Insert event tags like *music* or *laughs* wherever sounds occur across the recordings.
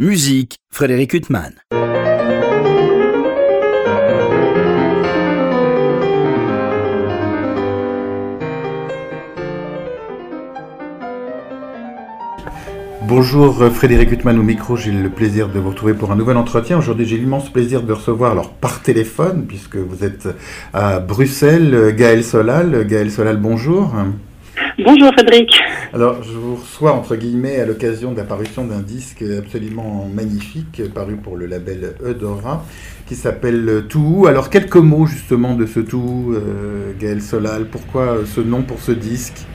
Musique, Frédéric Huttman. Bonjour Frédéric Huttman au micro, j'ai le plaisir de vous retrouver pour un nouvel entretien. Aujourd'hui j'ai l'immense plaisir de recevoir alors par téléphone, puisque vous êtes à Bruxelles, Gaël Solal. Gaël Solal, bonjour. Bonjour Frédéric. Alors je vous reçois entre guillemets à l'occasion de l'apparition d'un disque absolument magnifique paru pour le label Eudora qui s'appelle Tout. Alors quelques mots justement de ce Tout, euh, Gaël Solal, pourquoi ce nom pour ce disque?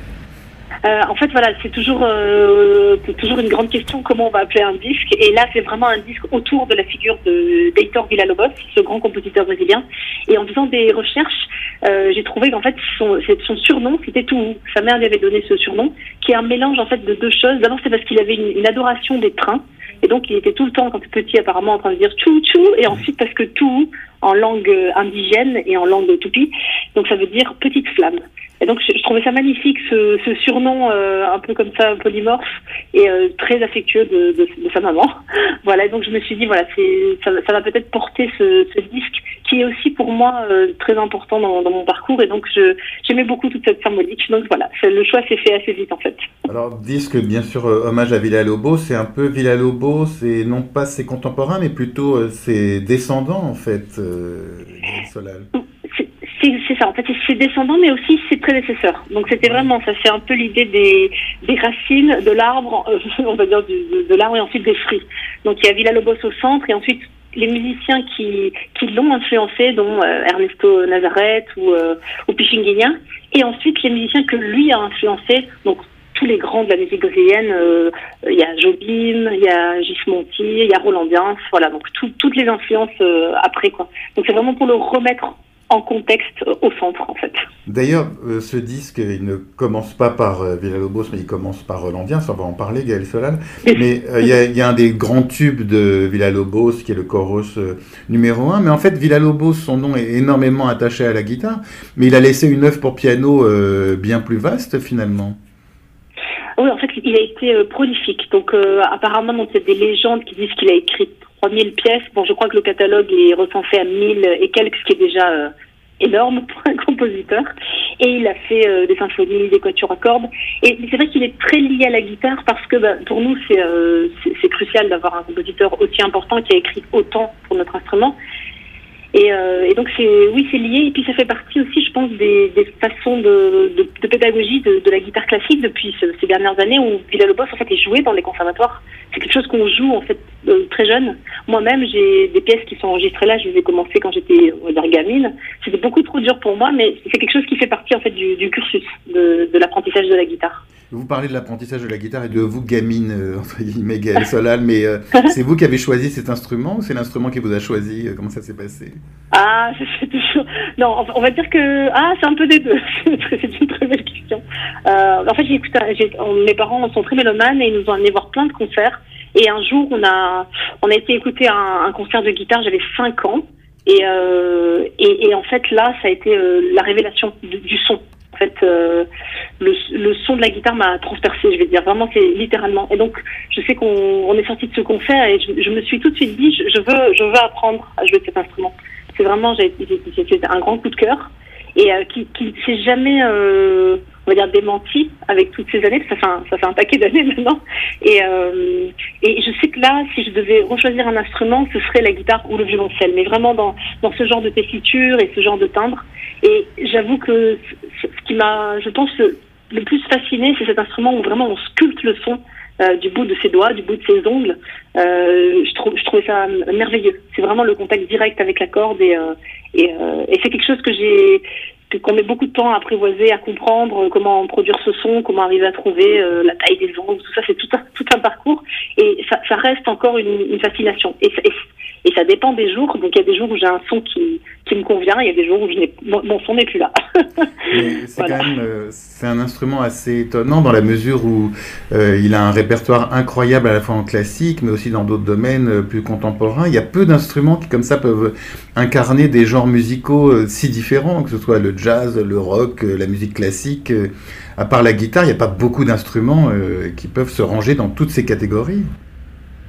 Euh, en fait, voilà, c'est toujours, euh, toujours une grande question comment on va appeler un disque. Et là, c'est vraiment un disque autour de la figure de d'Hector Villa-Lobos, ce grand compositeur brésilien. Et en faisant des recherches, euh, j'ai trouvé qu'en fait, son, son surnom, c'était Tout. Sa mère lui avait donné ce surnom, qui est un mélange en fait de deux choses. D'abord, c'est parce qu'il avait une, une, adoration des trains. Et donc, il était tout le temps, quand il était petit, apparemment, en train de dire tchou tchou. Et ensuite, parce que tout, en langue indigène et en langue tupi, donc ça veut dire petite flamme. Et donc je, trouvais ça magnifique, ce, surnom euh, un peu comme ça, polymorphe et euh, très affectueux de, sa maman. *laughs* voilà, et donc je me suis dit, voilà, ça, va peut-être porter ce, disque qui est aussi pour moi euh, très important dans, dans, mon parcours. Et donc je, j'aimais beaucoup toute cette symbolique. Donc voilà, le choix s'est fait assez vite en fait. Alors disque, bien sûr, hommage à Villa-Lobos, c'est un peu Villa-Lobos, c'est non pas ses contemporains, mais plutôt ses descendants en fait, Solal c'est ça. En fait, c'est ses descendants, mais aussi ses prédécesseurs. Donc, c'était vraiment ça. C'est un peu l'idée des, des racines de l'arbre, euh, *laughs* on va dire de, de l'arbre et ensuite des fruits. Donc, il y a Villa Lobos au centre et ensuite les musiciens qui, qui l'ont influencé, dont euh, Ernesto Nazareth ou, euh, ou Pichinguinha, et ensuite les musiciens que lui a influencé, donc tous les grands de la musique brésilienne, euh, il y a Jobim, il y a Gismonti, il y a Roland voilà, donc tout, toutes les influences euh, après quoi. Donc c'est vraiment pour le remettre en contexte au centre en fait. D'ailleurs, euh, ce disque, il ne commence pas par euh, Villa-Lobos, mais il commence par Rolandien, ça on va en parler, Gaël Solal. Mais euh, il y, a, y, a un des grands tubes de Villa-Lobos qui est le chorus euh, numéro un. Mais en fait, Villa-Lobos, son nom est énormément attaché à la guitare, mais il a laissé une œuvre pour piano euh, bien plus vaste finalement. Oui, en fait, il a été prolifique. Donc, apparemment, donc, a des légendes qui disent qu'il a écrit 3000 pièces. Bon, je crois que le catalogue est recensé à 1000 et quelques, ce qui est déjà euh, énorme *laughs* pour un compositeur. Et il a fait euh, des symphonies, des quatuors à cordes. Et c'est vrai qu'il est très lié à la guitare parce que bah, pour nous, c'est euh, crucial d'avoir un compositeur aussi important qui a écrit autant pour notre instrument. Et, euh, et, donc c'est oui c'est lié. Et puis ça fait partie aussi je pense des, des façons de, de, de pédagogie de, de, la guitare classique depuis ce, ces dernières années où Villa-Lobos en fait est joué dans les conservatoires. C'est quelque chose qu'on joue en fait euh, très jeune. Moi-même j'ai des pièces qui sont enregistrées là. Je les ai commencées quand j'étais on gamine. C'était beaucoup trop dur pour moi mais c'est quelque chose qui fait partie en fait du, du cursus de, de l'apprentissage de la guitare vous parlez de l'apprentissage de la guitare et de vous, gamine, euh, entre guillemets, Gaël Solal, mais euh, *laughs* c'est vous qui avez choisi cet instrument ou c'est l'instrument qui vous a choisi euh, Comment ça s'est passé? Ah, c'est toujours. Non, on va dire que. Ah, c'est un peu des deux. *laughs* c'est une très belle question. Euh, en fait, j'ai écouté. Mes parents sont très mélomanes et ils nous ont amené voir plein de concerts. Et un jour, on a, on a été écouter un, un concert de guitare, j'avais 5 ans. Et, et, et, en fait, là, ça a été la révélation du, du son. Euh, le, son de la guitare m'a transpercé, je vais dire. Vraiment, c'est littéralement. Et donc, je sais qu'on on est sorti de ce concert et je, me suis tout de suite dit, je, veux, je veux apprendre à jouer cet instrument. C'est vraiment, j'ai fait un grand coup de cœur et euh, qui, qui s'est jamais, euh, on va dire, démenti avec toutes ces années. Ça fait un, ça fait un paquet d'années *laughs* maintenant. Et, euh, et je sais que là, si je devais rechoisir un instrument, ce serait la guitare ou le violoncelle. Mais vraiment dans, dans ce genre de tessiture et ce genre de timbre. Et j'avoue que ce qui m'a, je pense, le plus fasciné, c'est cet instrument où vraiment on sculpte le son euh, du bout de ses doigts, du bout de ses ongles. Euh, je, trouve, je trouvais ça merveilleux. C'est vraiment le contact direct avec la corde et, euh, et, et c'est quelque chose que j'ai qu'on met beaucoup de temps à apprivoiser, à comprendre comment produire ce son, comment arriver à trouver euh, la taille des ongles, tout ça, c'est tout un, tout un parcours. Et ça, ça reste encore une, une fascination. Et, et, et, ça dépend des jours. Donc il y a des jours où j'ai un son qui, qui me convient, il y a des jours où je mon, mon son n'est plus là. *laughs* c'est voilà. quand même, euh, c'est un instrument assez étonnant dans la mesure où euh, il a un répertoire incroyable à la fois en classique, mais aussi dans d'autres domaines euh, plus contemporains. Il y a peu d'instruments qui comme ça peuvent incarner des genres musicaux euh, si différents, que ce soit le jazz, le rock, la musique classique. À part la guitare, il n'y a pas beaucoup d'instruments qui peuvent se ranger dans toutes ces catégories.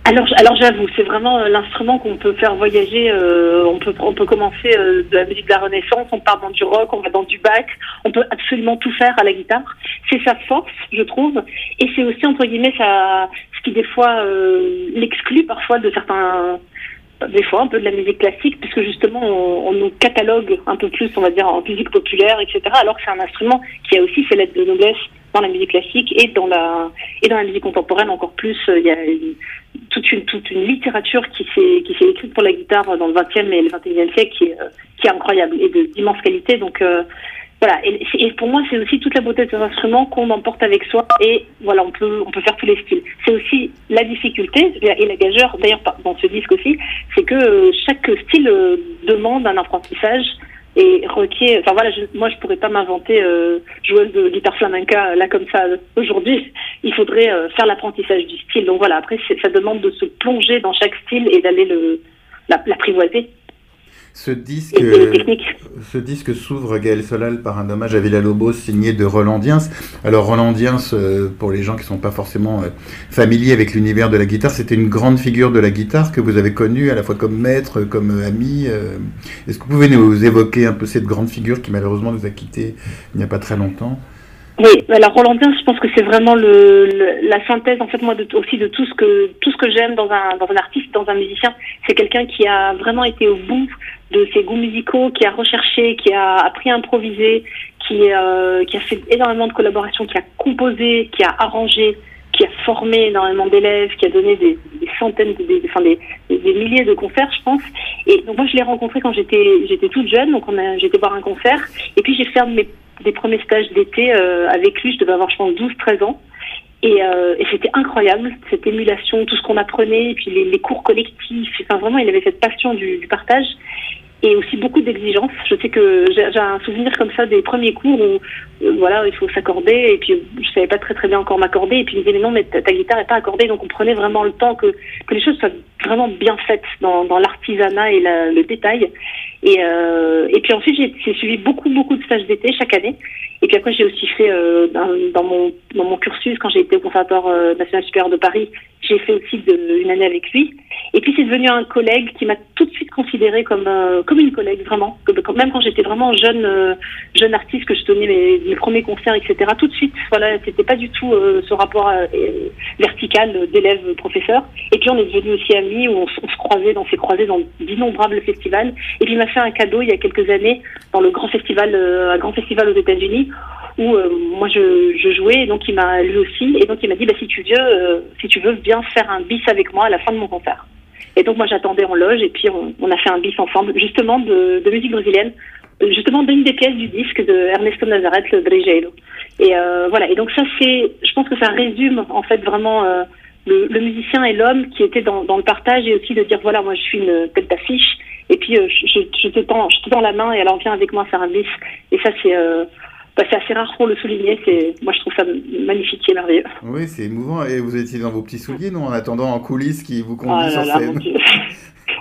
alors, alors j'avoue, c'est vraiment euh, l'instrument qu'on peut faire voyager. Euh, on peut, on peut commencer euh, de la musique de la Renaissance, on part dans du rock, on va dans du bac. On peut absolument tout faire à la guitare. C'est sa force, je trouve, et c'est aussi entre guillemets ça, ce qui des fois l'exclut parfois de certains, des fois un peu de la musique classique, puisque justement on, on, nous catalogue un peu plus, on va dire, en musique populaire, etc. Alors que c'est un instrument qui a aussi ses lettres de noblesse dans la musique classique et dans la et dans la musique contemporaine encore plus. Il y a toute une toute une littérature qui s'est qui s'est écrite pour la guitare dans le 20e et le 21e siècle qui est euh, qui est incroyable et d'immense qualité. Donc euh, voilà, et, pour moi, c'est aussi toute la beauté de cet instrument qu'on emporte avec soi et voilà, on peut on peut faire tous les styles. C'est aussi la difficulté et la gageure, d'ailleurs dans ce disque aussi, c'est que euh, chaque style demande un apprentissage et requiert. Enfin voilà, je, moi je pourrais pas m'inventer euh, joueuse de guitare flamenca euh, là comme ça aujourd'hui. Il faudrait euh, faire l'apprentissage du style. Donc voilà, après ça demande de se plonger dans chaque style et d'aller le l'apprivoiser. Ce disque, ce disque s'ouvre, Gaël Solal, par un hommage à Villa-Lobos signé de Roland Diens. Alors Roland Diens, euh, pour les gens qui ne sont pas forcément euh, familiers avec l'univers de la guitare, c'était une grande figure de la guitare que vous avez connue à la fois comme maître, comme euh, ami. Est-ce que vous pouvez nous évoquer un peu cette grande figure qui malheureusement nous a quittés il n'y a pas très longtemps? Oui, alors Roland Diens, je pense que c'est vraiment le, la synthèse en fait moi de, aussi de tout ce que tout ce que j'aime dans un dans un artiste, dans un musicien. C'est quelqu'un qui a vraiment été au bout de ses goûts musicaux, qui a recherché, qui a appris à improviser, qui euh, qui a fait énormément de collaborations, qui a composé, qui a arrangé, qui a formé énormément d'élèves, qui a donné des, centaines, des, enfin des, milliers de concerts, je pense. Et donc moi, je l'ai rencontré quand j'étais toute jeune, donc j'étais voir un concert, et puis j'ai fait mes des premiers stages d'été euh, avec lui. Je devais avoir, je pense, 12-13 ans. Et, euh, et c'était incroyable, cette émulation, tout ce qu'on apprenait, puis les, cours collectifs. Enfin, vraiment, il avait cette passion du partage et aussi beaucoup d'exigences. Je sais que j'ai un souvenir comme ça des premiers cours où euh, voilà, il faut s'accorder et puis je savais pas très très bien encore m'accorder et puis il me disait mais non mais ta, guitare est pas accordée donc on prenait vraiment le temps que que les choses soient vraiment bien faites dans, dans l'artisanat et le détail et, euh, et puis ensuite, j'ai suivi beaucoup, beaucoup de stages d'été chaque année. Et puis après, j'ai aussi fait euh, dans, mon, dans mon cursus, quand j'ai été au Conservatoire national supérieur de Paris, j'ai fait aussi une année avec lui. Et puis c'est devenu un collègue qui m'a tout de suite considéré comme euh, comme une collègue vraiment. Même quand j'étais vraiment jeune euh, jeune artiste que je tenais mes, premiers concerts etc. Tout de suite voilà c'était pas du tout euh, ce rapport vertical d'élève professeur. Et puis on est devenus aussi amis où on, on se croisait dans ces croisés dans d'innombrables festivals. Et puis il m'a fait un cadeau il y a quelques années dans le grand festival un grand festival aux États-Unis où euh, moi je, jouais et donc il m'a lui aussi et donc il m'a dit bah si tu veux euh, si tu veux bien faire un bis avec moi à la fin de mon concert et donc moi j'attendais en loge et puis on, on, a fait un bis ensemble justement de, de musique brésilienne. Justement d'une des pièces du disque de Ernesto Nazareth le Brejeiro. Et euh, voilà. Et donc ça c'est je pense que ça résume en fait vraiment euh, le, le, musicien et l'homme qui était dans, dans, le partage et aussi de dire voilà moi je suis une tête d'affiche. Et puis je, je, je, te tends je te tends la main et alors viens avec moi faire un bis et ça c'est bah, c'est assez rare pour le souligner. C'est, moi, je trouve ça magnifique et merveilleux. Oui, c'est émouvant. Et vous étiez dans vos petits souliers, non En attendant en coulisses qui vous conduit oh sur scène. *laughs*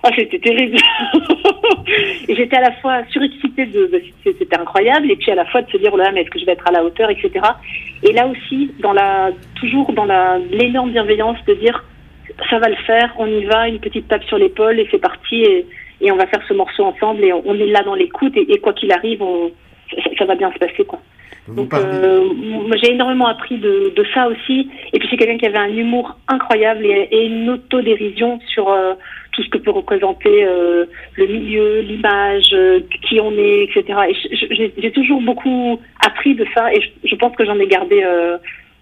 Ah, c'était terrible. *laughs* et j'étais à la fois surexcitée de, c'était incroyable, et puis à la fois de se dire, oh là, mais est-ce que je vais être à la hauteur, etc. Et là aussi, dans la, toujours dans la, l'énorme bienveillance de dire, ça va le faire, on y va, une petite tape sur l'épaule, et c'est parti, et, et on va faire ce morceau ensemble, et on, est là dans l'écoute, et, et quoi qu'il arrive, on, ça, va bien se passer quoi. Donc euh, j'ai énormément appris de, de, ça aussi. Et puis c'est quelqu'un qui avait un humour incroyable et, et une autodérision sur euh, tout ce que peut représenter euh, le milieu, l'image, qui on est, etc. Et j'ai toujours beaucoup appris de ça et je, je pense que j'en ai gardé.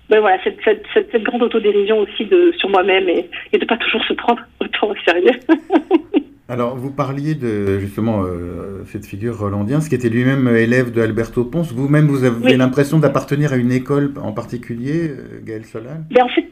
Ben voilà, cette, cette, cette, cette, grande autodérision aussi de, sur moi-même et, et de pas toujours se prendre autant au sérieux. *laughs* Alors, vous parliez de justement euh, cette figure Rolandien, ce qui était lui-même élève de Alberto Ponce. Vous-même, vous avez oui. l'impression d'appartenir à une école en particulier, euh, Gaël Solal? Ben, En fait,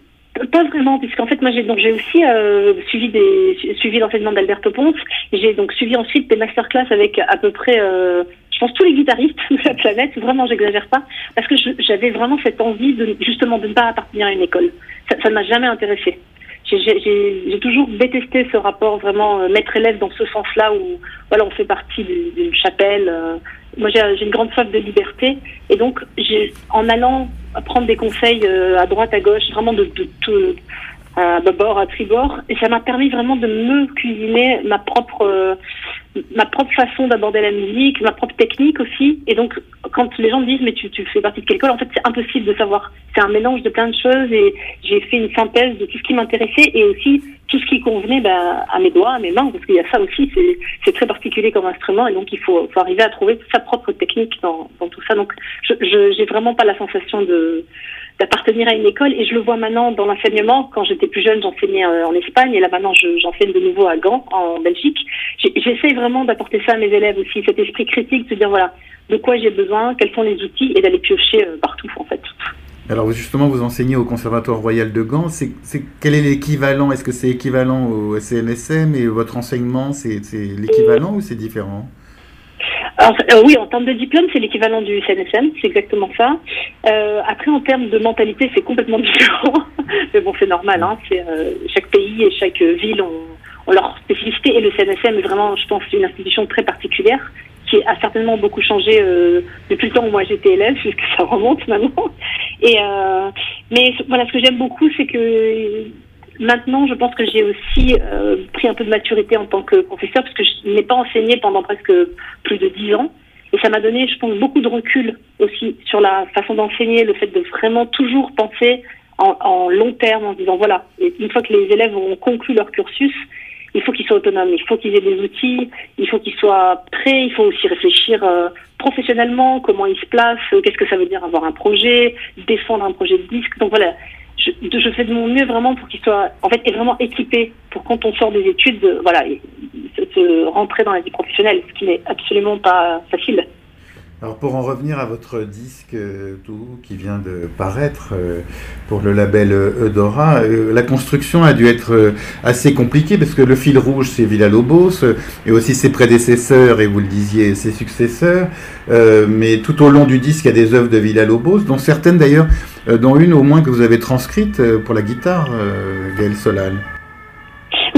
pas vraiment, puisqu'en fait, moi, j'ai donc j'ai aussi euh, suivi des suivi l'enseignement d'Alberto Ponce. J'ai donc suivi ensuite des masterclass avec à peu près, euh, je pense, tous les guitaristes de la planète. Vraiment, j'exagère pas, parce que j'avais vraiment cette envie de justement de ne pas appartenir à une école. Ça ne m'a jamais intéressé j'ai toujours détesté ce rapport vraiment euh, maître-élève dans ce sens-là où voilà on fait partie d'une chapelle. Euh. moi j'ai une grande soif de liberté et donc en allant prendre des conseils euh, à droite à gauche vraiment de, de tout à bâbord, à tribord, et ça m'a permis vraiment de me cuisiner ma propre euh, ma propre façon d'aborder la musique, ma propre technique aussi. Et donc, quand les gens me disent mais tu, fais partie de quelle école, en fait, c'est impossible de savoir. C'est un mélange de plein de choses et j'ai fait une synthèse de tout ce qui m'intéressait et aussi tout ce qui convenait bah, à mes doigts, à mes mains, parce qu'il y a ça aussi, c'est très particulier comme instrument et donc il faut, arriver à trouver sa propre technique dans, dans tout ça. Donc, je j'ai vraiment pas la sensation de d'appartenir à une école et je le vois maintenant dans l'enseignement. Quand j'étais plus jeune, j'enseignais euh, en Espagne et là maintenant j'enseigne de nouveau à Gand, en Belgique. J'essaie vraiment d'apporter ça à mes élèves aussi, cet esprit critique, de dire voilà, de quoi j'ai besoin, quels sont les outils et d'aller piocher euh, partout en fait. Alors justement, vous enseignez au Conservatoire Royal de Gand. C'est, quel est l'équivalent? Est-ce que c'est équivalent au CNSM et votre enseignement, c'est, l'équivalent ou c'est différent? Alors, euh, oui, en termes de diplôme, c'est l'équivalent du CNSM, c'est exactement ça. Euh, après, en termes de mentalité, c'est complètement *laughs* différent. Mais bon, c'est normal. Hein, c'est euh, chaque pays et chaque ville ont, ont, leur spécificité. Et le CNSM est vraiment, je pense, une institution très particulière qui a certainement beaucoup changé euh, depuis le temps où moi j'étais élève, *laughs* puisque ça remonte maintenant. Et euh, mais voilà, ce que j'aime beaucoup, c'est que Maintenant, je pense que j'ai aussi euh, pris un peu de maturité en tant que professeur, parce que je n'ai pas enseigné pendant presque plus de dix ans. Et ça m'a donné, je pense, beaucoup de recul aussi sur la façon d'enseigner, le fait de vraiment toujours penser en, long terme, en disant, voilà, une fois que les élèves ont conclu leur cursus, il faut qu'ils soient autonomes, il faut qu'ils aient des outils, il faut qu'ils soient prêts, il faut aussi réfléchir euh, professionnellement, comment ils se placent, qu'est-ce que ça veut dire avoir un projet, défendre un projet de disque. Donc voilà, je, fais de mon mieux vraiment pour qu'il soit en fait est vraiment équipé pour quand on sort des études, voilà, se, se rentrer dans la vie professionnelle, ce qui n'est absolument pas facile. Alors pour en revenir à votre disque euh, tout qui vient de paraître euh, pour le label euh, Eudora, la construction a dû être assez compliquée parce que le fil rouge c'est Villa Lobos et aussi ses prédécesseurs et vous le disiez ses successeurs. mais tout au long du disque il y a des œuvres de Villa Lobos, dont certaines d'ailleurs, dont une au moins que vous avez transcrite pour la guitare, Gaël Solal.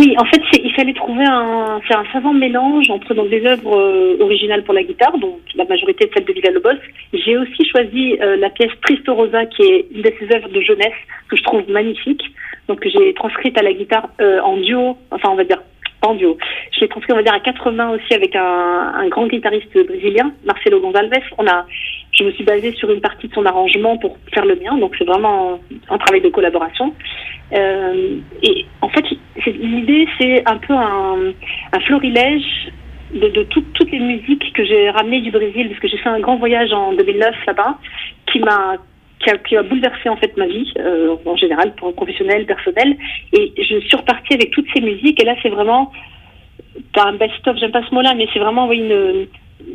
Oui, en fait, il fallait trouver un, c'est un savant mélange entre donc des œuvres euh, originales pour la guitare, dont la majorité est celle de Villa-Lobos. J'ai aussi choisi euh, la pièce Tristo Rosa, qui est une de ses œuvres de jeunesse que je trouve magnifique, donc que j'ai transcrite à la guitare euh, en duo, enfin on va dire en duo. Je l'ai transcrit, on va dire, à quatre mains aussi avec un, un grand guitariste brésilien, Marcelo Gonzalez. On a, je me suis basée sur une partie de son arrangement pour faire le mien, donc c'est vraiment un travail de collaboration. Euh, et en fait, l'idée, c'est un peu un, un florilège de, de tout, toutes les musiques que j'ai ramenées du Brésil, parce que j'ai fait un grand voyage en 2009 là-bas, qui m'a qui a, qui a, bouleversé en fait ma vie euh, en général, pour professionnel, personnel. Et je suis repartie avec toutes ces musiques. Et là, c'est vraiment pas un best-of, j'aime pas ce mot-là, mais c'est vraiment une,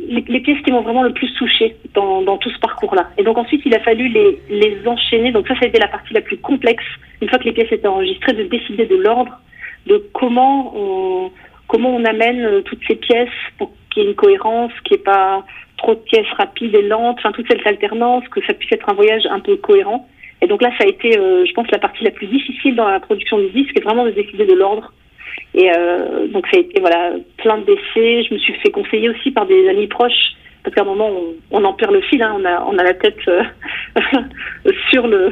les, pièces qui m'ont vraiment le plus touchée dans, tout ce parcours-là. Et donc ensuite, il a fallu les, enchaîner. Donc ça, ça a été la partie la plus complexe. Une fois que les pièces étaient enregistrées, de décider de l'ordre, de comment on, comment on amène euh, toutes ces pièces pour qu'il y ait une cohérence, qu'il n'y ait pas trop de pièces rapides et lentes, enfin toute cette alternance, que ça puisse être un voyage un peu cohérent. Et donc là, ça a été, euh, je pense, la partie la plus difficile dans la production du disque, c'est vraiment de décider de l'ordre. Et euh, donc ça a été voilà plein d'essais. Je me suis fait conseiller aussi par des amis proches parce qu'à un moment on, on, en perd le fil. Hein, on a on a la tête euh, *laughs* sur le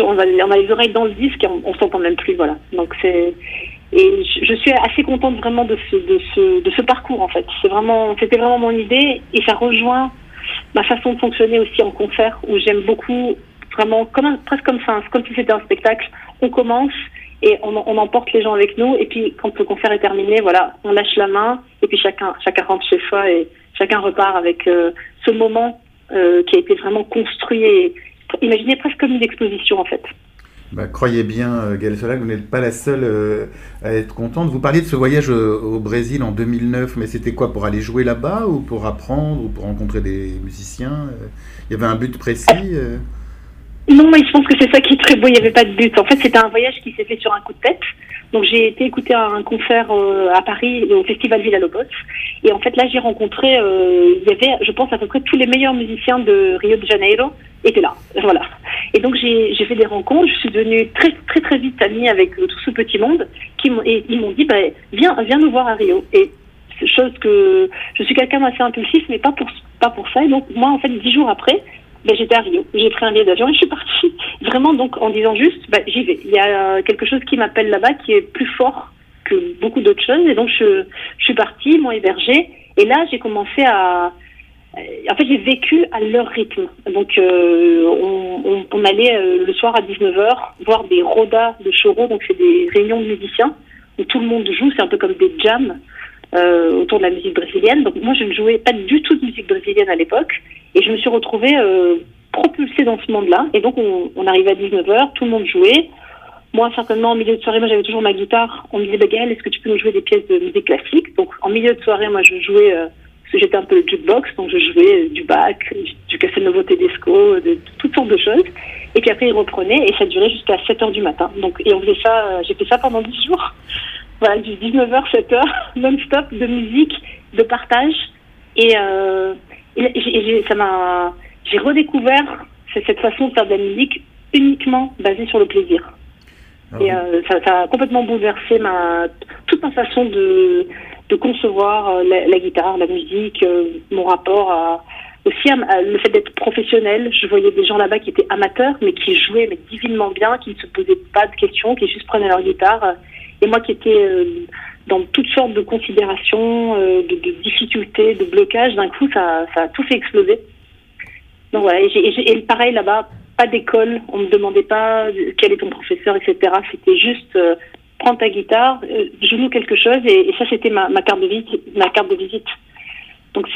on, a, les oreilles dans le disque et on, on s'entend même plus. Voilà. Donc c'est et je, suis assez contente vraiment de ce, de ce, de ce parcours en fait. C'est vraiment, c'était vraiment mon idée et ça rejoint ma façon de fonctionner aussi en concert où j'aime beaucoup vraiment presque comme ça, comme si c'était un spectacle. On commence et on, emporte les gens avec nous et puis quand le concert est terminé, voilà, on lâche la main et puis chacun chacun rentre chez soi et chacun repart avec euh, ce moment euh, qui a été vraiment construit et imaginé presque comme une exposition en fait. Bah, croyez bien, euh, Gaël Solag, vous n'êtes pas la seule à être contente. Vous parliez de ce voyage au, Brésil en 2009, mais c'était quoi Pour aller jouer là-bas ou pour apprendre ou pour rencontrer des musiciens Il y avait un but précis Non, mais je pense que c'est ça qui est très beau, il n'y avait pas de but. En fait, c'était un voyage qui s'est fait sur un coup de tête. Donc j'ai été écouter un concert à Paris au Festival Villa Lobos et en fait là j'ai rencontré il y avait je pense à peu près tous les meilleurs musiciens de Rio de Janeiro étaient là voilà et donc j'ai fait des rencontres, je suis devenue très très très vite amie avec euh, tout ce petit monde qui et ils m'ont dit bah, viens viens nous voir à Rio. Et chose que je suis quelqu'un d'assez impulsif, mais pas pour pas pour ça. Et donc moi en fait dix jours après, j'étais à Rio. J'ai pris un billet d'avion et je suis partie. Vraiment, donc, en disant juste, ben, j'y vais. Il y a quelque chose qui m'appelle là-bas qui est plus fort que beaucoup d'autres choses. Et donc, je, suis partie, ils m'ont hébergée. Et là, j'ai commencé à. En fait, j'ai vécu à leur rythme. Donc, euh, on, allait euh, le soir à 19h voir des rodas de choro. Donc, c'est des réunions de musiciens où tout le monde joue. C'est un peu comme des jams euh, autour de la musique brésilienne. Donc, moi, je ne jouais pas du tout de musique brésilienne à l'époque. Et je me suis retrouvée euh, propulsée dans ce monde-là. Et donc, on, on arrivait à 19h, tout le monde jouait. Moi, certainement, en milieu de soirée, moi, j'avais toujours ma guitare. On me disait, bah, Gaëlle, est-ce que tu peux nous jouer des pièces de musique classique? Donc, en milieu de soirée, moi, je jouais, euh, parce que j'étais un peu le jukebox, donc je jouais du Bach, du Castelnuovo Tedesco, de, de, toutes sortes de choses. Et puis après, il reprenait, et ça durait jusqu'à 7 heures du matin. Donc, et on faisait ça, j'ai fait ça pendant 10 jours. Voilà, du 19h, 7h, *laughs* non-stop, de musique, de partage. Et, euh, et, et ça m'a, j'ai redécouvert cette façon de faire de la musique uniquement basée sur le plaisir. Ah et euh, ça, ça, a complètement bouleversé ma, toute ma façon de, de concevoir euh, la, la, guitare, la musique, euh, mon rapport à, aussi à le fait d'être professionnel. Je voyais des gens là-bas qui étaient amateurs, mais qui jouaient mais divinement bien, qui ne se posaient pas de questions, qui juste prenaient leur guitare. Et moi qui étais euh, dans toutes sortes de considérations, euh, de, difficultés, de blocages, d'un coup, ça, ça a tout fait exploser. Donc voilà, et, pareil là-bas, pas d'école, on me demandait pas quel est ton professeur, etc. C'était juste euh, prends ta guitare, euh, joue-nous quelque chose, et, et ça c'était ma, ma, carte de visite, ma carte de visite. Donc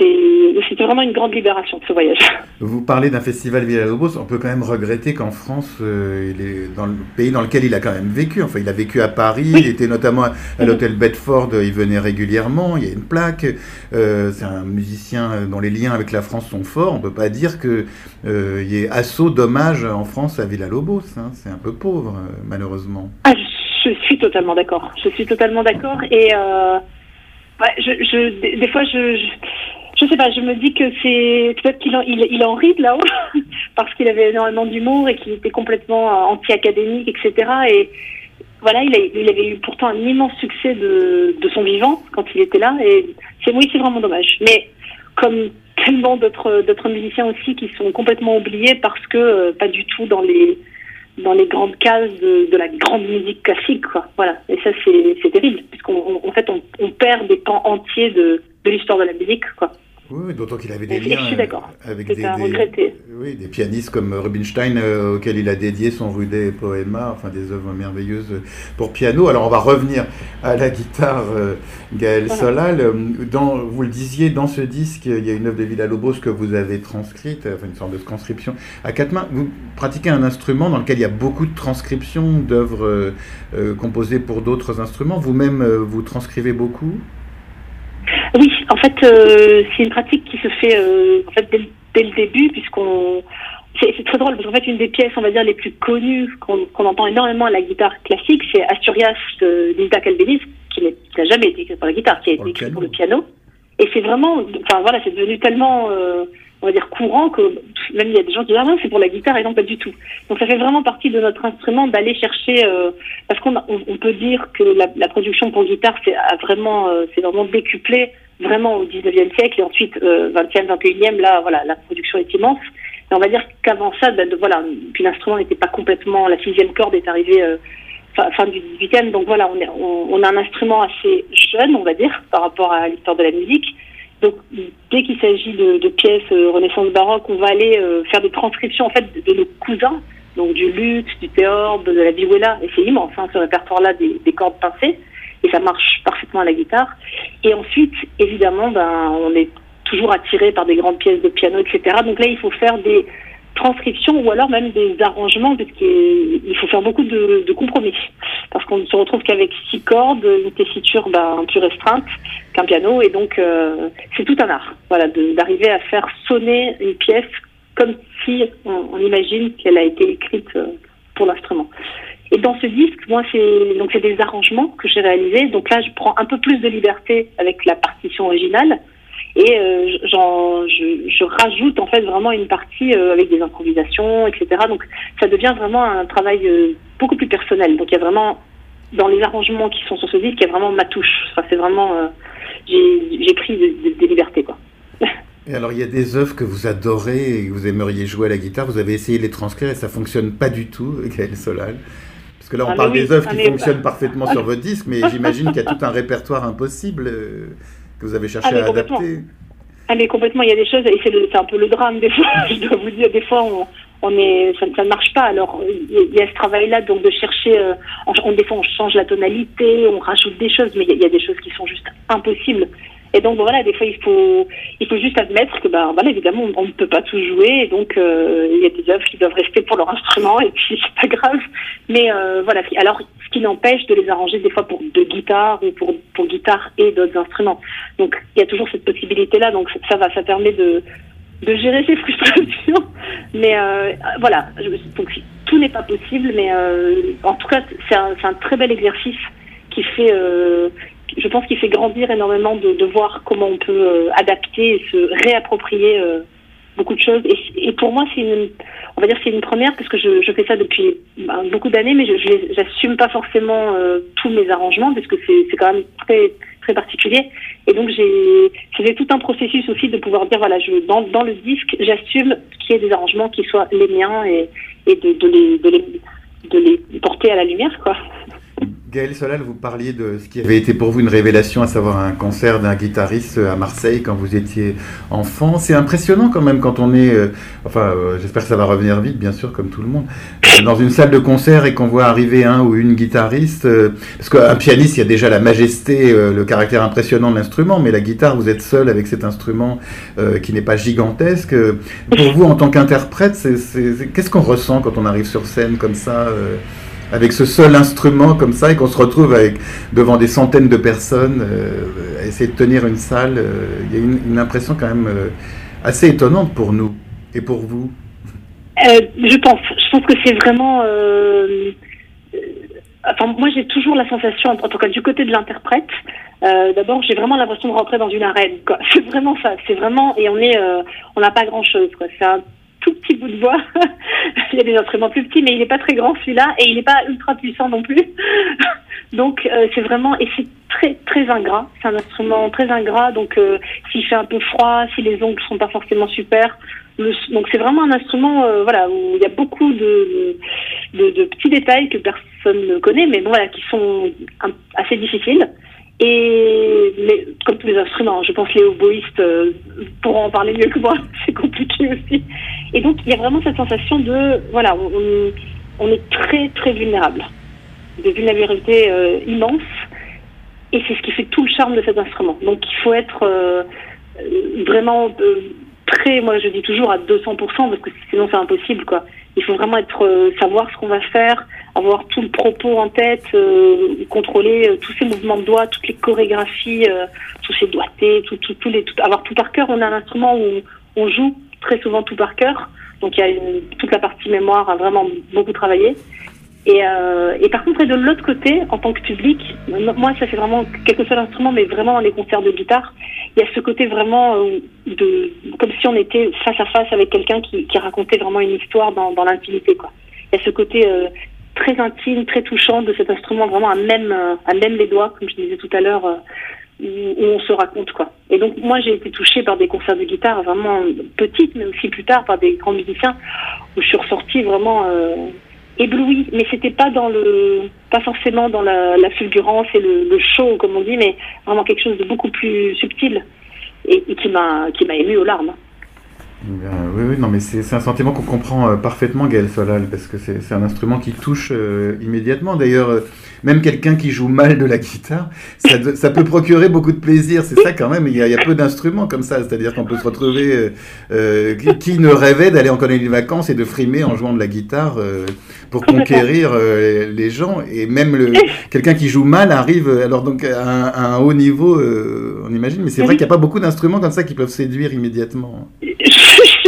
c'était vraiment une grande libération ce voyage. Vous parlez d'un festival Villa-Lobos, on peut quand même regretter qu'en France, euh, il est dans le pays dans lequel il a quand même vécu. Enfin, il a vécu à Paris, oui. il était notamment à, à l'hôtel Bedford, il venait régulièrement, il y a une plaque. Euh, c'est un musicien dont les liens avec la France sont forts. On peut pas dire que euh, y ait assaut d'hommage en France à Villa-Lobos. Hein. C'est un peu pauvre, malheureusement. Ah, je suis totalement d'accord. Je suis totalement d'accord et Ouais, je, je, des, des fois, je, je, je, sais pas, je me dis que c'est peut-être qu'il en, il, en rit là-haut *laughs* parce qu'il avait énormément d'humour et qu'il était complètement anti-académique, etc. Et voilà, il, avait eu pourtant un immense succès de, son vivant quand il était là. Et c'est oui, c'est vraiment dommage. Mais comme tellement d'autres musiciens aussi qui sont complètement oubliés parce que euh, pas du tout dans les grandes cases de, la grande musique classique. Voilà. Et ça, c'est terrible, puisqu'en en fait, on, perd des pans entiers de, l'histoire de la musique. Oui, d'autant qu'il avait des liens avec des, des, oui, des pianistes comme Rubinstein, euh, auquel il a dédié son Rudet Poema, enfin des œuvres merveilleuses pour piano. Alors on va revenir à la guitare, euh, Gaël voilà. Solal. Dans, vous le disiez, dans ce disque, il y a une œuvre de Villa-Lobos que vous avez transcrite, enfin une sorte de transcription à quatre mains. Vous pratiquez un instrument dans lequel il y a beaucoup de transcriptions d'œuvres euh, euh composées pour d'autres instruments. Vous-même, euh, vous transcrivez beaucoup? Oui, en fait, euh, c'est une pratique qui se fait euh, en fait dès, dès le début, puisqu'on c'est très drôle parce qu'en fait une des pièces, on va dire les plus connues qu'on qu entend énormément à la guitare classique, c'est Asturias de Linda Calvenis, qui n'a jamais été écrite pour la guitare, qui a été écrite pour le piano. Et c'est vraiment, enfin voilà, c'est devenu tellement, euh, on va dire courant que même il y a des gens qui disent ah non c'est pour la guitare et non pas du tout. Donc ça fait vraiment partie de notre instrument d'aller chercher, euh, parce qu'on on, on, peut dire que la, production pour guitare c'est vraiment, euh, c'est vraiment décuplé vraiment au 19e siècle et ensuite euh, 20e, 21e, là, voilà, la production est immense. Mais on va dire qu'avant ça, ben, de, voilà, puis l'instrument n'était pas complètement, la sixième corde est arrivée euh, fin, du 18e, donc voilà, on, a un instrument assez jeune, on va dire, par rapport à l'histoire de la musique. Donc, dès qu'il s'agit de, de, pièces euh, Renaissance baroque, on va aller euh, faire des transcriptions en fait de, nos cousins, donc du luth, du théorbe, de la vihuela, et c'est immense, hein, ce répertoire-là des, des cordes pincées et ça marche parfaitement à la guitare. Et ensuite, évidemment, ben, on est toujours attiré par des grandes pièces de piano, etc. Donc là, il faut faire des transcriptions ou alors même des arrangements, parce qu'il faut faire beaucoup de, de compromis. Parce qu'on ne se retrouve qu'avec six cordes, une tessiture ben, plus restreinte qu'un piano, et donc euh, c'est tout un art, voilà, d'arriver à faire sonner une pièce comme si on, on imagine qu'elle a été écrite euh, pour l'instrument. Et dans ce disque, moi, c'est donc c'est des arrangements que j'ai réalisés. Donc là, je prends un peu plus de liberté avec la partition originale et euh, je, je, rajoute en fait vraiment une partie euh, avec des improvisations, etc. Donc ça devient vraiment un travail euh, beaucoup plus personnel. Donc il y a vraiment dans les arrangements qui sont sur ce disque, il y a vraiment ma touche. Enfin, c'est vraiment j'ai pris des de, de libertés quoi. *laughs* Et alors, il y a des œuvres que vous adorez et que vous aimeriez jouer à la guitare. Vous avez essayé de les transcrire et ça fonctionne pas du tout, *laughs* Gaël Solal. Parce que là, on Ah, parle oui. des œuvres qui fonctionnent parfaitement sur *laughs* votre disque, mais j'imagine qu'il y a tout un répertoire impossible euh, que vous avez cherché Ah, mais à adapter. Ah mais complètement, il y a des choses, et c'est un peu le drame des *laughs* fois, je dois vous dire, des fois on, on est, ça, ça ne marche pas. Alors il y a- il y a ce travail-là, donc de chercher, euh, on, on- des fois on change la tonalité, on rajoute des choses, mais il y, a- il y a des choses qui sont juste impossibles. Et donc voilà, des fois il faut, il faut juste admettre que ben voilà, évidemment on, ne peut pas tout jouer, et donc euh, il y a des œuvres qui doivent rester pour leur instrument, et puis *laughs* c'est pas grave. Mais euh, voilà, alors ce qui n'empêche de les arranger des fois pour deux guitares ou pour pour guitare et d'autres instruments. Donc il y a toujours cette possibilité-là, donc ça va, ça permet de, de gérer ses *laughs* frustrations. Mais euh, voilà, donc tout n'est pas possible, mais euh, en tout cas c'est un, un très bel exercice qui fait, euh, je pense qu'il fait grandir énormément de, de voir comment on peut euh, adapter et se réapproprier euh, beaucoup de choses. Et, et pour moi c'est une, on va dire c'est une première parce que je, je fais ça depuis ben, beaucoup d'années, mais je j'assume pas forcément euh, tous mes arrangements parce que c'est c'est quand même très très particulier. Et donc j'ai c'était tout un processus aussi de pouvoir dire voilà je dans dans le disque j'assume qu'il y ait des arrangements qui soient les miens et et de, de les de les de les porter à la lumière quoi. Gaël Solal, vous parliez de ce qui avait été pour vous une révélation, à savoir un concert d'un guitariste à Marseille quand vous étiez enfant. C'est impressionnant quand même quand on est, euh, enfin euh, j'espère que ça va revenir vite, bien sûr, comme tout le monde, euh, dans une salle de concert et qu'on voit arriver un ou une guitariste. euh, parce qu'un pianiste, il y a déjà la majesté, euh, le caractère impressionnant de l'instrument, mais la guitare, vous êtes seul avec cet instrument euh, qui n'est pas gigantesque. Euh, Pour vous, en tant qu'interprète, qu'est-ce qu'on ressent quand on arrive sur scène comme ça euh, avec ce seul instrument comme ça et qu'on se retrouve avec devant des centaines de personnes euh, à essayer de tenir une salle, euh, il y a une, impression quand même euh, assez étonnante pour nous et pour vous. Je pense. Je pense que c'est vraiment. Enfin, moi, j'ai toujours la sensation, en tout cas du côté de l'interprète. D'abord, j'ai vraiment l'impression de rentrer dans une arène. *laughs* C'est vraiment ça. C'est vraiment et on est, on n'a pas grand chose. C'est un tout petit bout de voix. *laughs* il y a des instruments plus petits, mais il n'est pas très grand celui-là et il n'est pas ultra puissant non plus. *laughs* donc, euh, c'est vraiment et c'est très très ingrat. C'est un instrument très ingrat. Donc, euh, s'il fait un peu froid, si les ongles sont pas forcément super, le- donc c'est vraiment un instrument euh, voilà où il y a beaucoup de, de, de petits détails que personne ne connaît mais bon voilà qui sont assez difficiles et mais, comme tous les instruments je pense les oboïstes euh, pourront en parler mieux que moi *laughs* c'est compliqué aussi. Et donc il y a vraiment cette sensation de voilà on, est très très vulnérable. De vulnérabilité euh, immense et c'est ce qui fait tout le charme de cet instrument. Donc il faut être euh, vraiment très, moi je dis toujours à 200% parce que sinon c'est impossible quoi. Il faut vraiment être savoir ce qu'on va faire, avoir tout le propos en tête, euh, contrôler euh, tous ces mouvements de doigts, toutes les chorégraphies, euh, tous ces doigtés, tout, avoir tout par cœur. On a un instrument où on joue très souvent tout par cœur, donc il y a toute la partie mémoire a vraiment beaucoup travaillé. Et, euh, et par contre, et de l'autre côté, en tant que public, moi, ça c'est vraiment quel que soit l'instrument, mais vraiment dans les concerts de guitare, il y a ce côté vraiment de comme si on était face à face avec quelqu'un qui, racontait vraiment une histoire dans, dans l'intimité. Il y a ce côté très intime, très touchant de cet instrument, vraiment à même euh, à même les doigts, comme je disais tout à l'heure, euh, où, on se raconte, quoi. Et donc moi, j'ai été touchée par des concerts de guitare vraiment petites, mais aussi plus tard par des grands musiciens, où je suis ressortie vraiment euh, ébloui, mais c'était pas dans le, pas forcément dans la, fulgurance et le, le show comme on dit, mais vraiment quelque chose de beaucoup plus subtil et, et qui m'a, qui m'a ému aux larmes. Bien, oui, oui, non, mais c'est un sentiment qu'on comprend euh, parfaitement, Gaël Solal, parce que c'est un instrument qui touche euh, immédiatement. D'ailleurs, euh, même quelqu'un qui joue mal de la guitare, ça, de- ça peut procurer beaucoup de plaisir. C'est ça quand même. Il y a, il y a peu d'instruments comme ça, c'est-à-dire qu'on peut se retrouver. euh, euh, qui, qui ne rêvait d'aller en colonie de vacances et de frimer en jouant de la guitare euh, pour conquérir euh, les gens et même quelqu'un qui joue mal arrive euh, alors donc à un, à un haut niveau, euh, on imagine. Mais c'est vrai qu'il n'y a pas beaucoup d'instruments comme ça qui peuvent séduire immédiatement.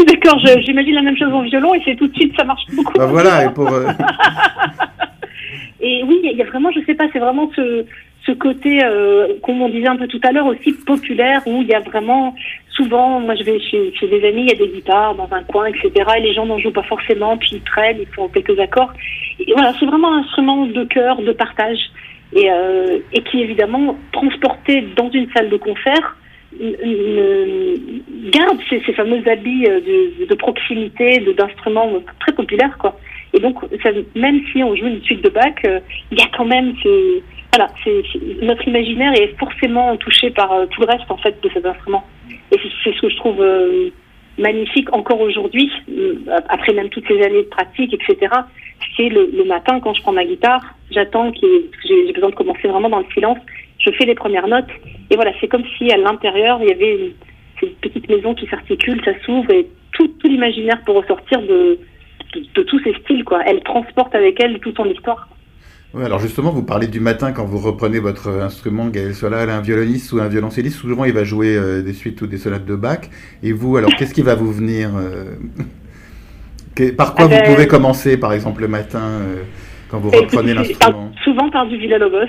Suis d'accord, j'imagine la même chose en violon et c'est tout de suite, ça marche beaucoup. Bah voilà, et pour euh, *laughs* Et oui, il y a vraiment, je sais pas, c'est vraiment ce, ce côté, euh, comme on disait un peu tout à l'heure, aussi populaire, où il y a vraiment, souvent, moi je vais chez, chez des amis, il y a des guitares dans un coin, etc. Et les gens n'en jouent pas forcément, puis ils traînent, ils font quelques accords. Et voilà, c'est vraiment un instrument de cœur, de partage, et, euh, et qui évidemment, transporté dans une salle de concert, gardent ces, fameux habits de, de proximité, d'instruments très populaires, quoi. Et donc, même si on joue une suite de Bach, il y a quand même ce, voilà, notre imaginaire est forcément touché par tout le reste en fait de cet instrument. Et c'est ce que je trouve magnifique encore aujourd'hui, après même toutes ces années de pratique, etc. C'est le, matin quand je prends ma guitare, j'attends que j'ai besoin de commencer vraiment dans le silence. Je fais les premières notes et voilà, c'est comme si à l'intérieur il y avait une, une, petite maison qui s'articule, ça s'ouvre et tout, tout l'imaginaire peut ressortir de, de, de, tous ces styles quoi. Elle transporte avec elle toute son histoire. Oui, alors justement, vous parlez du matin quand vous reprenez votre instrument, Gaël Solal, un violoniste ou un violoncelliste, souvent il va jouer euh, des suites ou des sonates de Bach. Et vous, alors qu'est-ce qui va vous venir euh, *laughs* Par quoi ah vous ben, pouvez commencer, par exemple, le matin, euh, quand vous reprenez l'instrument? Souvent par du Villa-Lobos.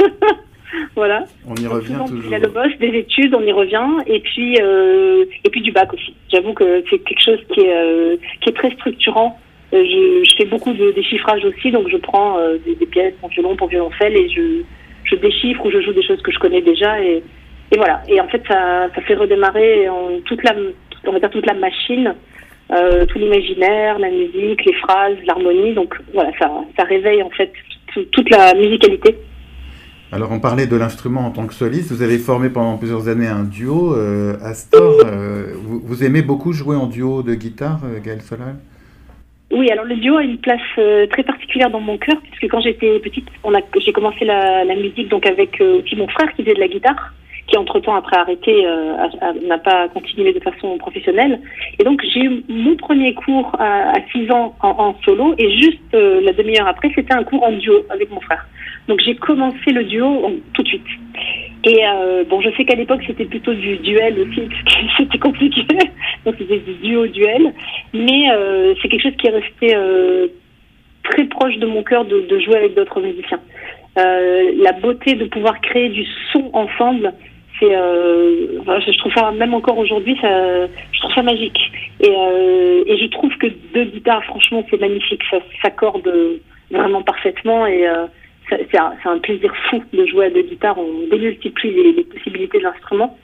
*laughs* *laughs* voilà. On y revient souvent toujours. Villa-Lobos, des études, on y revient. Et puis, et puis du Bach aussi. J'avoue que c'est quelque chose qui est, qui est très structurant euh, je, je, fais beaucoup de déchiffrage aussi, donc je prends euh, des, des, pièces pour violon, pour violoncelle, et je, je, déchiffre ou je joue des choses que je connais déjà, et, et voilà. Et en fait, ça, ça fait redémarrer en, toute la, on va dire toute la machine, euh, tout l'imaginaire, la musique, les phrases, l'harmonie. Donc voilà, ça, ça réveille en fait toute la musicalité. Alors on parlait de l'instrument en tant que soliste. Vous avez formé pendant plusieurs années un duo, euh, Astor. Euh, vous, aimez beaucoup jouer en duo de guitare, euh, Gaël Solal? Oui, alors le duo a une place très particulière dans mon cœur, puisque quand j'étais petite, j'ai commencé la, musique donc avec aussi mon frère qui faisait de la guitare, qui entre-temps, après arrêté, n'a pas continué de façon professionnelle. Et donc j'ai eu mon premier cours à, à 6 ans en, solo, et juste la demi-heure après, c'était un cours en duo avec mon frère. Donc j'ai commencé le duo tout de suite. Et euh, bon, je sais qu'à l'époque c'était plutôt du duel aussi, *laughs* c'était compliqué, donc c'était du duo-duel, mais euh, c'est quelque chose qui est resté euh, très proche de mon cœur de, de jouer avec d'autres musiciens. Euh, la beauté de pouvoir créer du son ensemble, c'est, euh, je trouve ça même encore aujourd'hui, ça, je trouve ça magique. Et, euh, et je trouve que deux guitares, franchement, c'est magnifique, ça s'accorde vraiment parfaitement et c'est un, plaisir fou de jouer à deux guitares. On démultiplie les, les possibilités de l'instrument.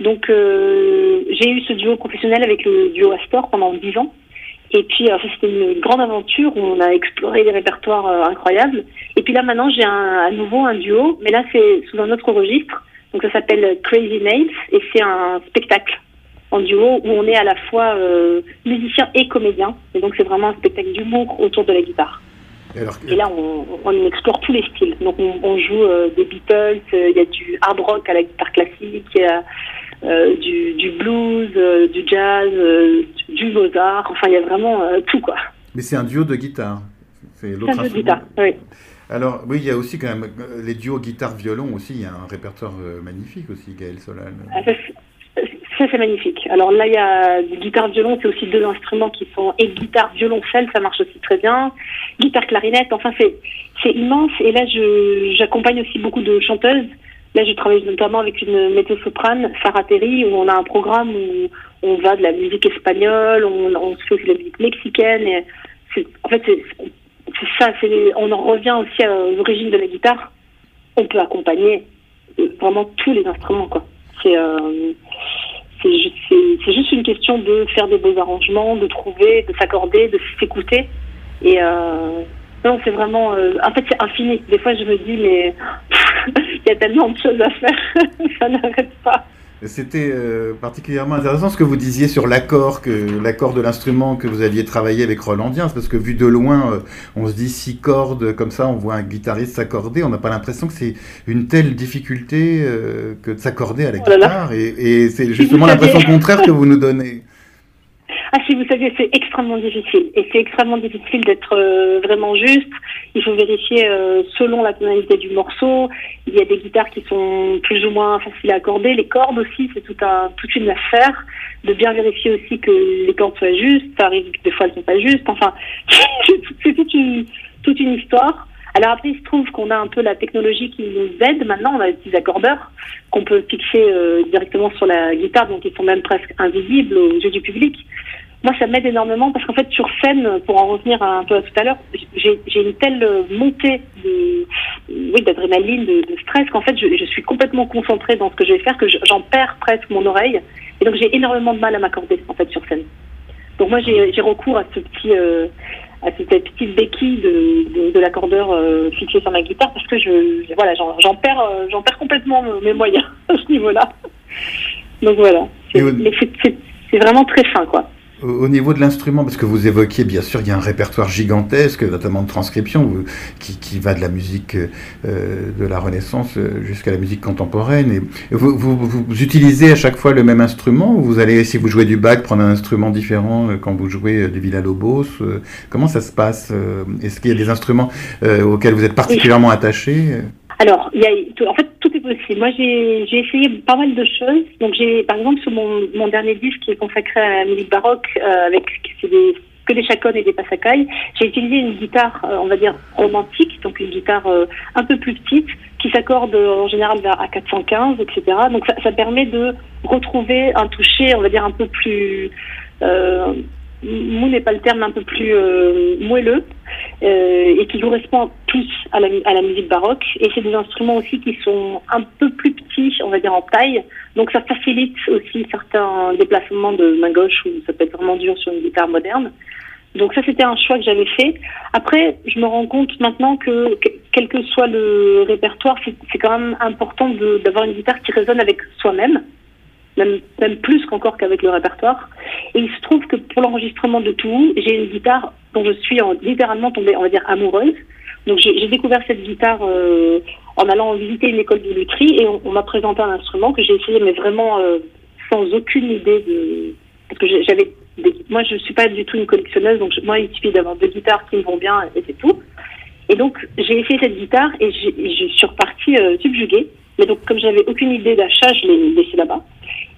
Donc, euh, j'ai eu ce duo professionnel avec le duo Astor pendant dix ans. Et puis, euh, c'était une grande aventure où on a exploré des répertoires euh, incroyables. Et puis là, maintenant, j'ai à nouveau un duo, mais là, c'est sous un autre registre. Donc, ça s'appelle Crazy Nails et c'est un spectacle en duo où on est à la fois musicien et comédien. Et donc, c'est vraiment un spectacle d'humour autour de la guitare. Et, alors, et là, on, on, explore tous les styles. Donc, on, on joue euh, des Beatles, il y a du hard rock à la guitare classique, il y a euh, du, du, blues, euh, du jazz, du Mozart. Enfin, il y a vraiment tout, quoi. Mais c'est un duo de guitare. C'est l'autre duo de guitare, oui. Alors, oui, il y a aussi quand même les duos guitare-violon aussi. Il y a un répertoire magnifique aussi, Gaël Solal. Ah, ça, c'est magnifique. Alors là, il y a guitare-violon, c'est aussi deux instruments qui sont... Et guitare-violoncelle, ça marche aussi très bien. Guitare-clarinette, enfin, c'est, immense. Et là, j'accompagne aussi beaucoup de chanteuses. Là, je travaille notamment avec une météo-soprane, Sarah Terry, où on a un programme où on va de la musique espagnole, on, on fait aussi de la musique mexicaine. En fait, c'est, ça, on en revient aussi à l'origine de la guitare. On peut accompagner vraiment tous les instruments. C'est... Euh, c'est juste une question de faire des beaux arrangements, de trouver, de s'accorder, de s'écouter. Et euh, non, c'est vraiment. Euh, en fait, c'est infini. Des fois, je me dis, mais *laughs* il y a tellement de choses à faire, *laughs* ça n'arrête pas. C'était euh, particulièrement intéressant ce que vous disiez sur l'accord, que l'accord de l'instrument que vous aviez travaillé avec Roland Diens, parce que vu de loin, euh, on se dit six cordes comme ça, on voit un guitariste s'accorder, on n'a pas l'impression que c'est une telle difficulté euh, que de s'accorder à la oh guitare, et, et c'est justement l'impression contraire que vous nous donnez. Ah si vous savez, c'est extrêmement difficile. Et c'est extrêmement difficile d'être euh, vraiment juste. Il faut vérifier euh, selon la tonalité du morceau. Il y a des guitares qui sont plus ou moins faciles à accorder. Les cordes aussi, c'est tout un, toute une affaire. De bien vérifier aussi que les cordes soient justes. Ça arrive que des fois elles sont pas justes. Enfin, *laughs* c'est toute une, toute une histoire. Alors après, il se trouve qu'on a un peu la technologie qui nous aide. Maintenant, on a des petits accordeurs qu'on peut fixer euh, directement sur la guitare, donc ils sont même presque invisibles aux yeux du public. Moi, ça m'aide énormément parce qu'en fait, sur scène, pour en revenir un peu à tout à l'heure, j'ai une telle montée de, oui, d'adrénaline, de, de, stress qu'en fait, je, je, suis complètement concentrée dans ce que je vais faire que j'en perds presque mon oreille Et donc j'ai énormément de mal à m'accorder en fait sur scène. Donc moi j'ai recours à ce petit à cette petite béquille de, de, l'accordeur euh, fixé sur ma guitare parce que je, voilà j'en perds j'en perds complètement mes moyens *laughs* à ce niveau-là. Donc voilà, c'est vraiment très fin quoi. Au niveau de l'instrument, parce que vous évoquiez, bien sûr, il y a un répertoire gigantesque, notamment de transcription, qui, qui va de la musique euh, de la Renaissance euh, jusqu'à la musique contemporaine. Et vous, vous, vous, utilisez à chaque fois le même instrument ou vous allez, si vous jouez du Bach, prendre un instrument différent euh, quand vous jouez du Villa-Lobos Comment ça se passe Est-ce qu'il y a des instruments auxquels vous êtes particulièrement attaché alors, y a, en fait, tout est possible. Moi, j'ai essayé pas mal de choses. Donc, j'ai, par exemple, sur mon, mon, dernier disque qui est consacré à la musique baroque, euh, avec des, que des chaconnes et des passacailles, j'ai utilisé une guitare, euh, on va dire, romantique, donc une guitare euh, un peu plus petite, qui s'accorde en général à 415, etc. Donc, ça, ça, permet de retrouver un toucher, on va dire, un peu plus mou n'est pas le terme un peu plus euh, moelleux euh, et qui correspond plus à la, à la musique baroque. Et c'est des instruments aussi qui sont un peu plus petits, on va dire en taille. Donc ça facilite aussi certains déplacements de main gauche où ça peut être vraiment dur sur une guitare moderne. Donc ça c'était un choix que j'avais fait. Après, je me rends compte maintenant que quel que soit le répertoire, c'est quand même important d'avoir une guitare qui résonne avec soi-même même, plus qu'encore qu'avec le répertoire. Et il se trouve que pour l'enregistrement de tout, j'ai une guitare dont je suis littéralement tombée, on va dire, amoureuse. Donc j'ai découvert cette guitare euh, en allant visiter une école de lutherie et on, m'a présenté un instrument que j'ai essayé, mais vraiment euh, sans aucune idée de... Parce que j'avais... Moi, je suis pas du tout une collectionneuse, donc moi, il suffit d'avoir deux guitares qui me vont bien et c'est tout. Et donc, j'ai essayé cette guitare et je suis repartie euh, subjuguée. Mais donc, comme j'avais aucune idée d'achat, je l'ai laissée là-bas.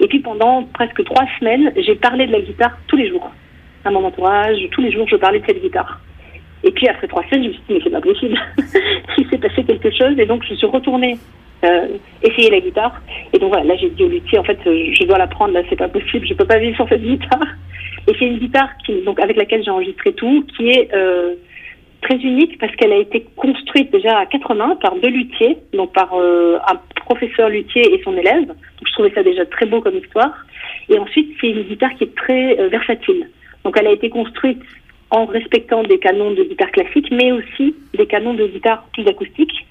Et puis pendant presque trois semaines, j'ai parlé de la guitare tous les jours. À mon entourage, tous les jours, je parlais de cette guitare. Et puis après trois semaines, je me suis dit, mais c'est pas possible. *laughs* Il s'est passé quelque chose. Et donc, je suis retournée euh, essayer la guitare. Et donc voilà, là, j'ai dit au luthier, en fait, je dois la prendre, là, c'est pas possible, je peux pas vivre sur cette guitare. Et c'est une guitare qui, donc, avec laquelle j'ai enregistré tout, qui est euh, très unique parce qu'elle a été construite déjà à quatre mains par deux luthiers, donc par euh, un professeur luthier et son élève. Donc je trouvais ça déjà très beau comme histoire. Et ensuite, c'est une guitare qui est très euh, versatile. Donc elle a été construite en respectant des canons de guitare classique, mais aussi des canons de guitare plus acoustique.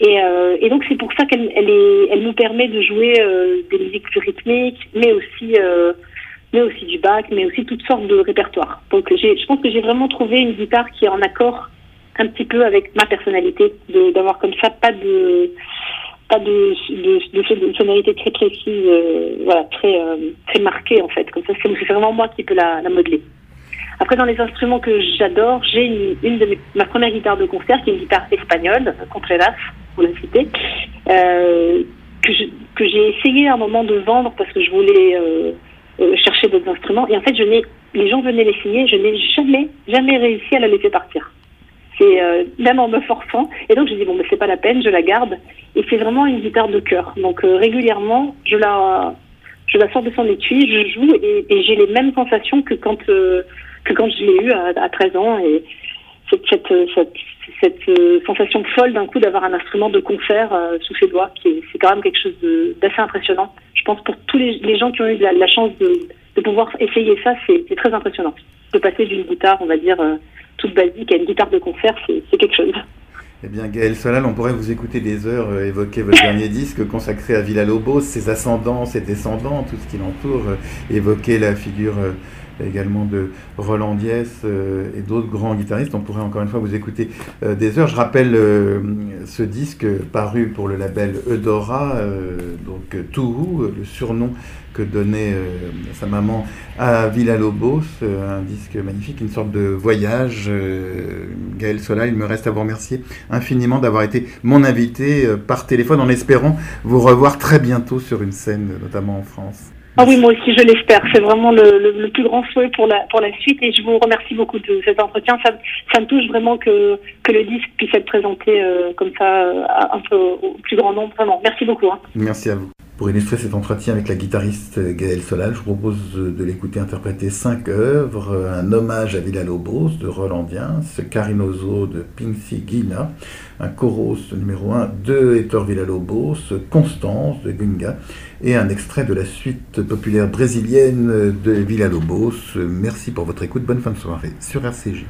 Et, euh, et donc c'est pour ça qu'elle elle, elle nous permet de jouer des musiques plus rythmiques, mais aussi mais aussi du bac, mais aussi toutes sortes de répertoires. Donc je pense que j'ai vraiment trouvé une guitare qui est en accord un petit peu avec ma personnalité, d'avoir comme ça pas de pas de, de, de, très précise, euh, voilà, très euh, très marquée en fait. Comme ça, c'est vraiment moi qui peux la, modeler. Après, dans les instruments que j'adore, j'ai une, une, de mes, ma première guitare de concert, qui est une guitare espagnole, Contreras, pour la citer, euh, que j'ai essayé à un moment de vendre parce que je voulais euh, euh, chercher d'autres instruments. Et en fait, je les gens venaient l'essayer, je n'ai jamais, jamais réussi à la laisser partir. C'est euh, même en me forçant. Et donc, je dis bon, mais c'est pas la peine, je la garde. Et c'est vraiment une guitare de cœur. Donc, euh, régulièrement, je la, je la sors de son étui, je joue et, j'ai les mêmes sensations que quand, que quand je l'ai eu à, à 13 ans. Cette, cette, cette, cette sensation folle d'un coup d'avoir un instrument de concert sous ses doigts, qui c'est quand même quelque chose d'assez impressionnant je pense pour tous les, gens qui ont eu la, chance de, pouvoir essayer ça, c'est très impressionnant. De passer d'une guitare, on va dire, euh, toute basique à une guitare de concert, c'est quelque chose. Eh bien, Gaël Solal, on pourrait vous écouter des heures euh, évoquer votre dernier *laughs* disque consacré à Villa Lobos, ses ascendants, ses descendants, tout ce qui l'entoure, euh, évoquer la figure également de Roland Diès euh, et d'autres grands guitaristes. On pourrait encore une fois vous écouter euh, des heures. Je rappelle euh, ce disque paru pour le label Eudora, donc Tourou, le surnom que donnait sa maman à Villa Lobos, un disque magnifique, une sorte de voyage. Gaël Sola, il me reste à vous remercier infiniment d'avoir été mon invité par téléphone en espérant vous revoir très bientôt sur une scène, notamment en France. Ah oui, moi aussi, je l'espère. C'est vraiment le, plus grand souhait pour la, pour la suite. Et je vous remercie beaucoup de cet entretien. Ça, ça me touche vraiment que, que le disque puisse être présenté euh, comme ça euh, un peu, au plus grand nombre. Vraiment, merci beaucoup. Hein. Merci à vous. Pour illustrer cet entretien avec la guitariste Gaëlle Solal, je vous propose de l'écouter interpréter cinq œuvres. Un hommage à Villalobos de Rolandien, ce Carinozo de Pincy Guina, un Coros numéro 1 de Hector Villalobos, Constance de Gunga et un extrait de la suite populaire brésilienne de Villa Lobos. Merci pour votre écoute. Bonne fin de soirée sur RCJ.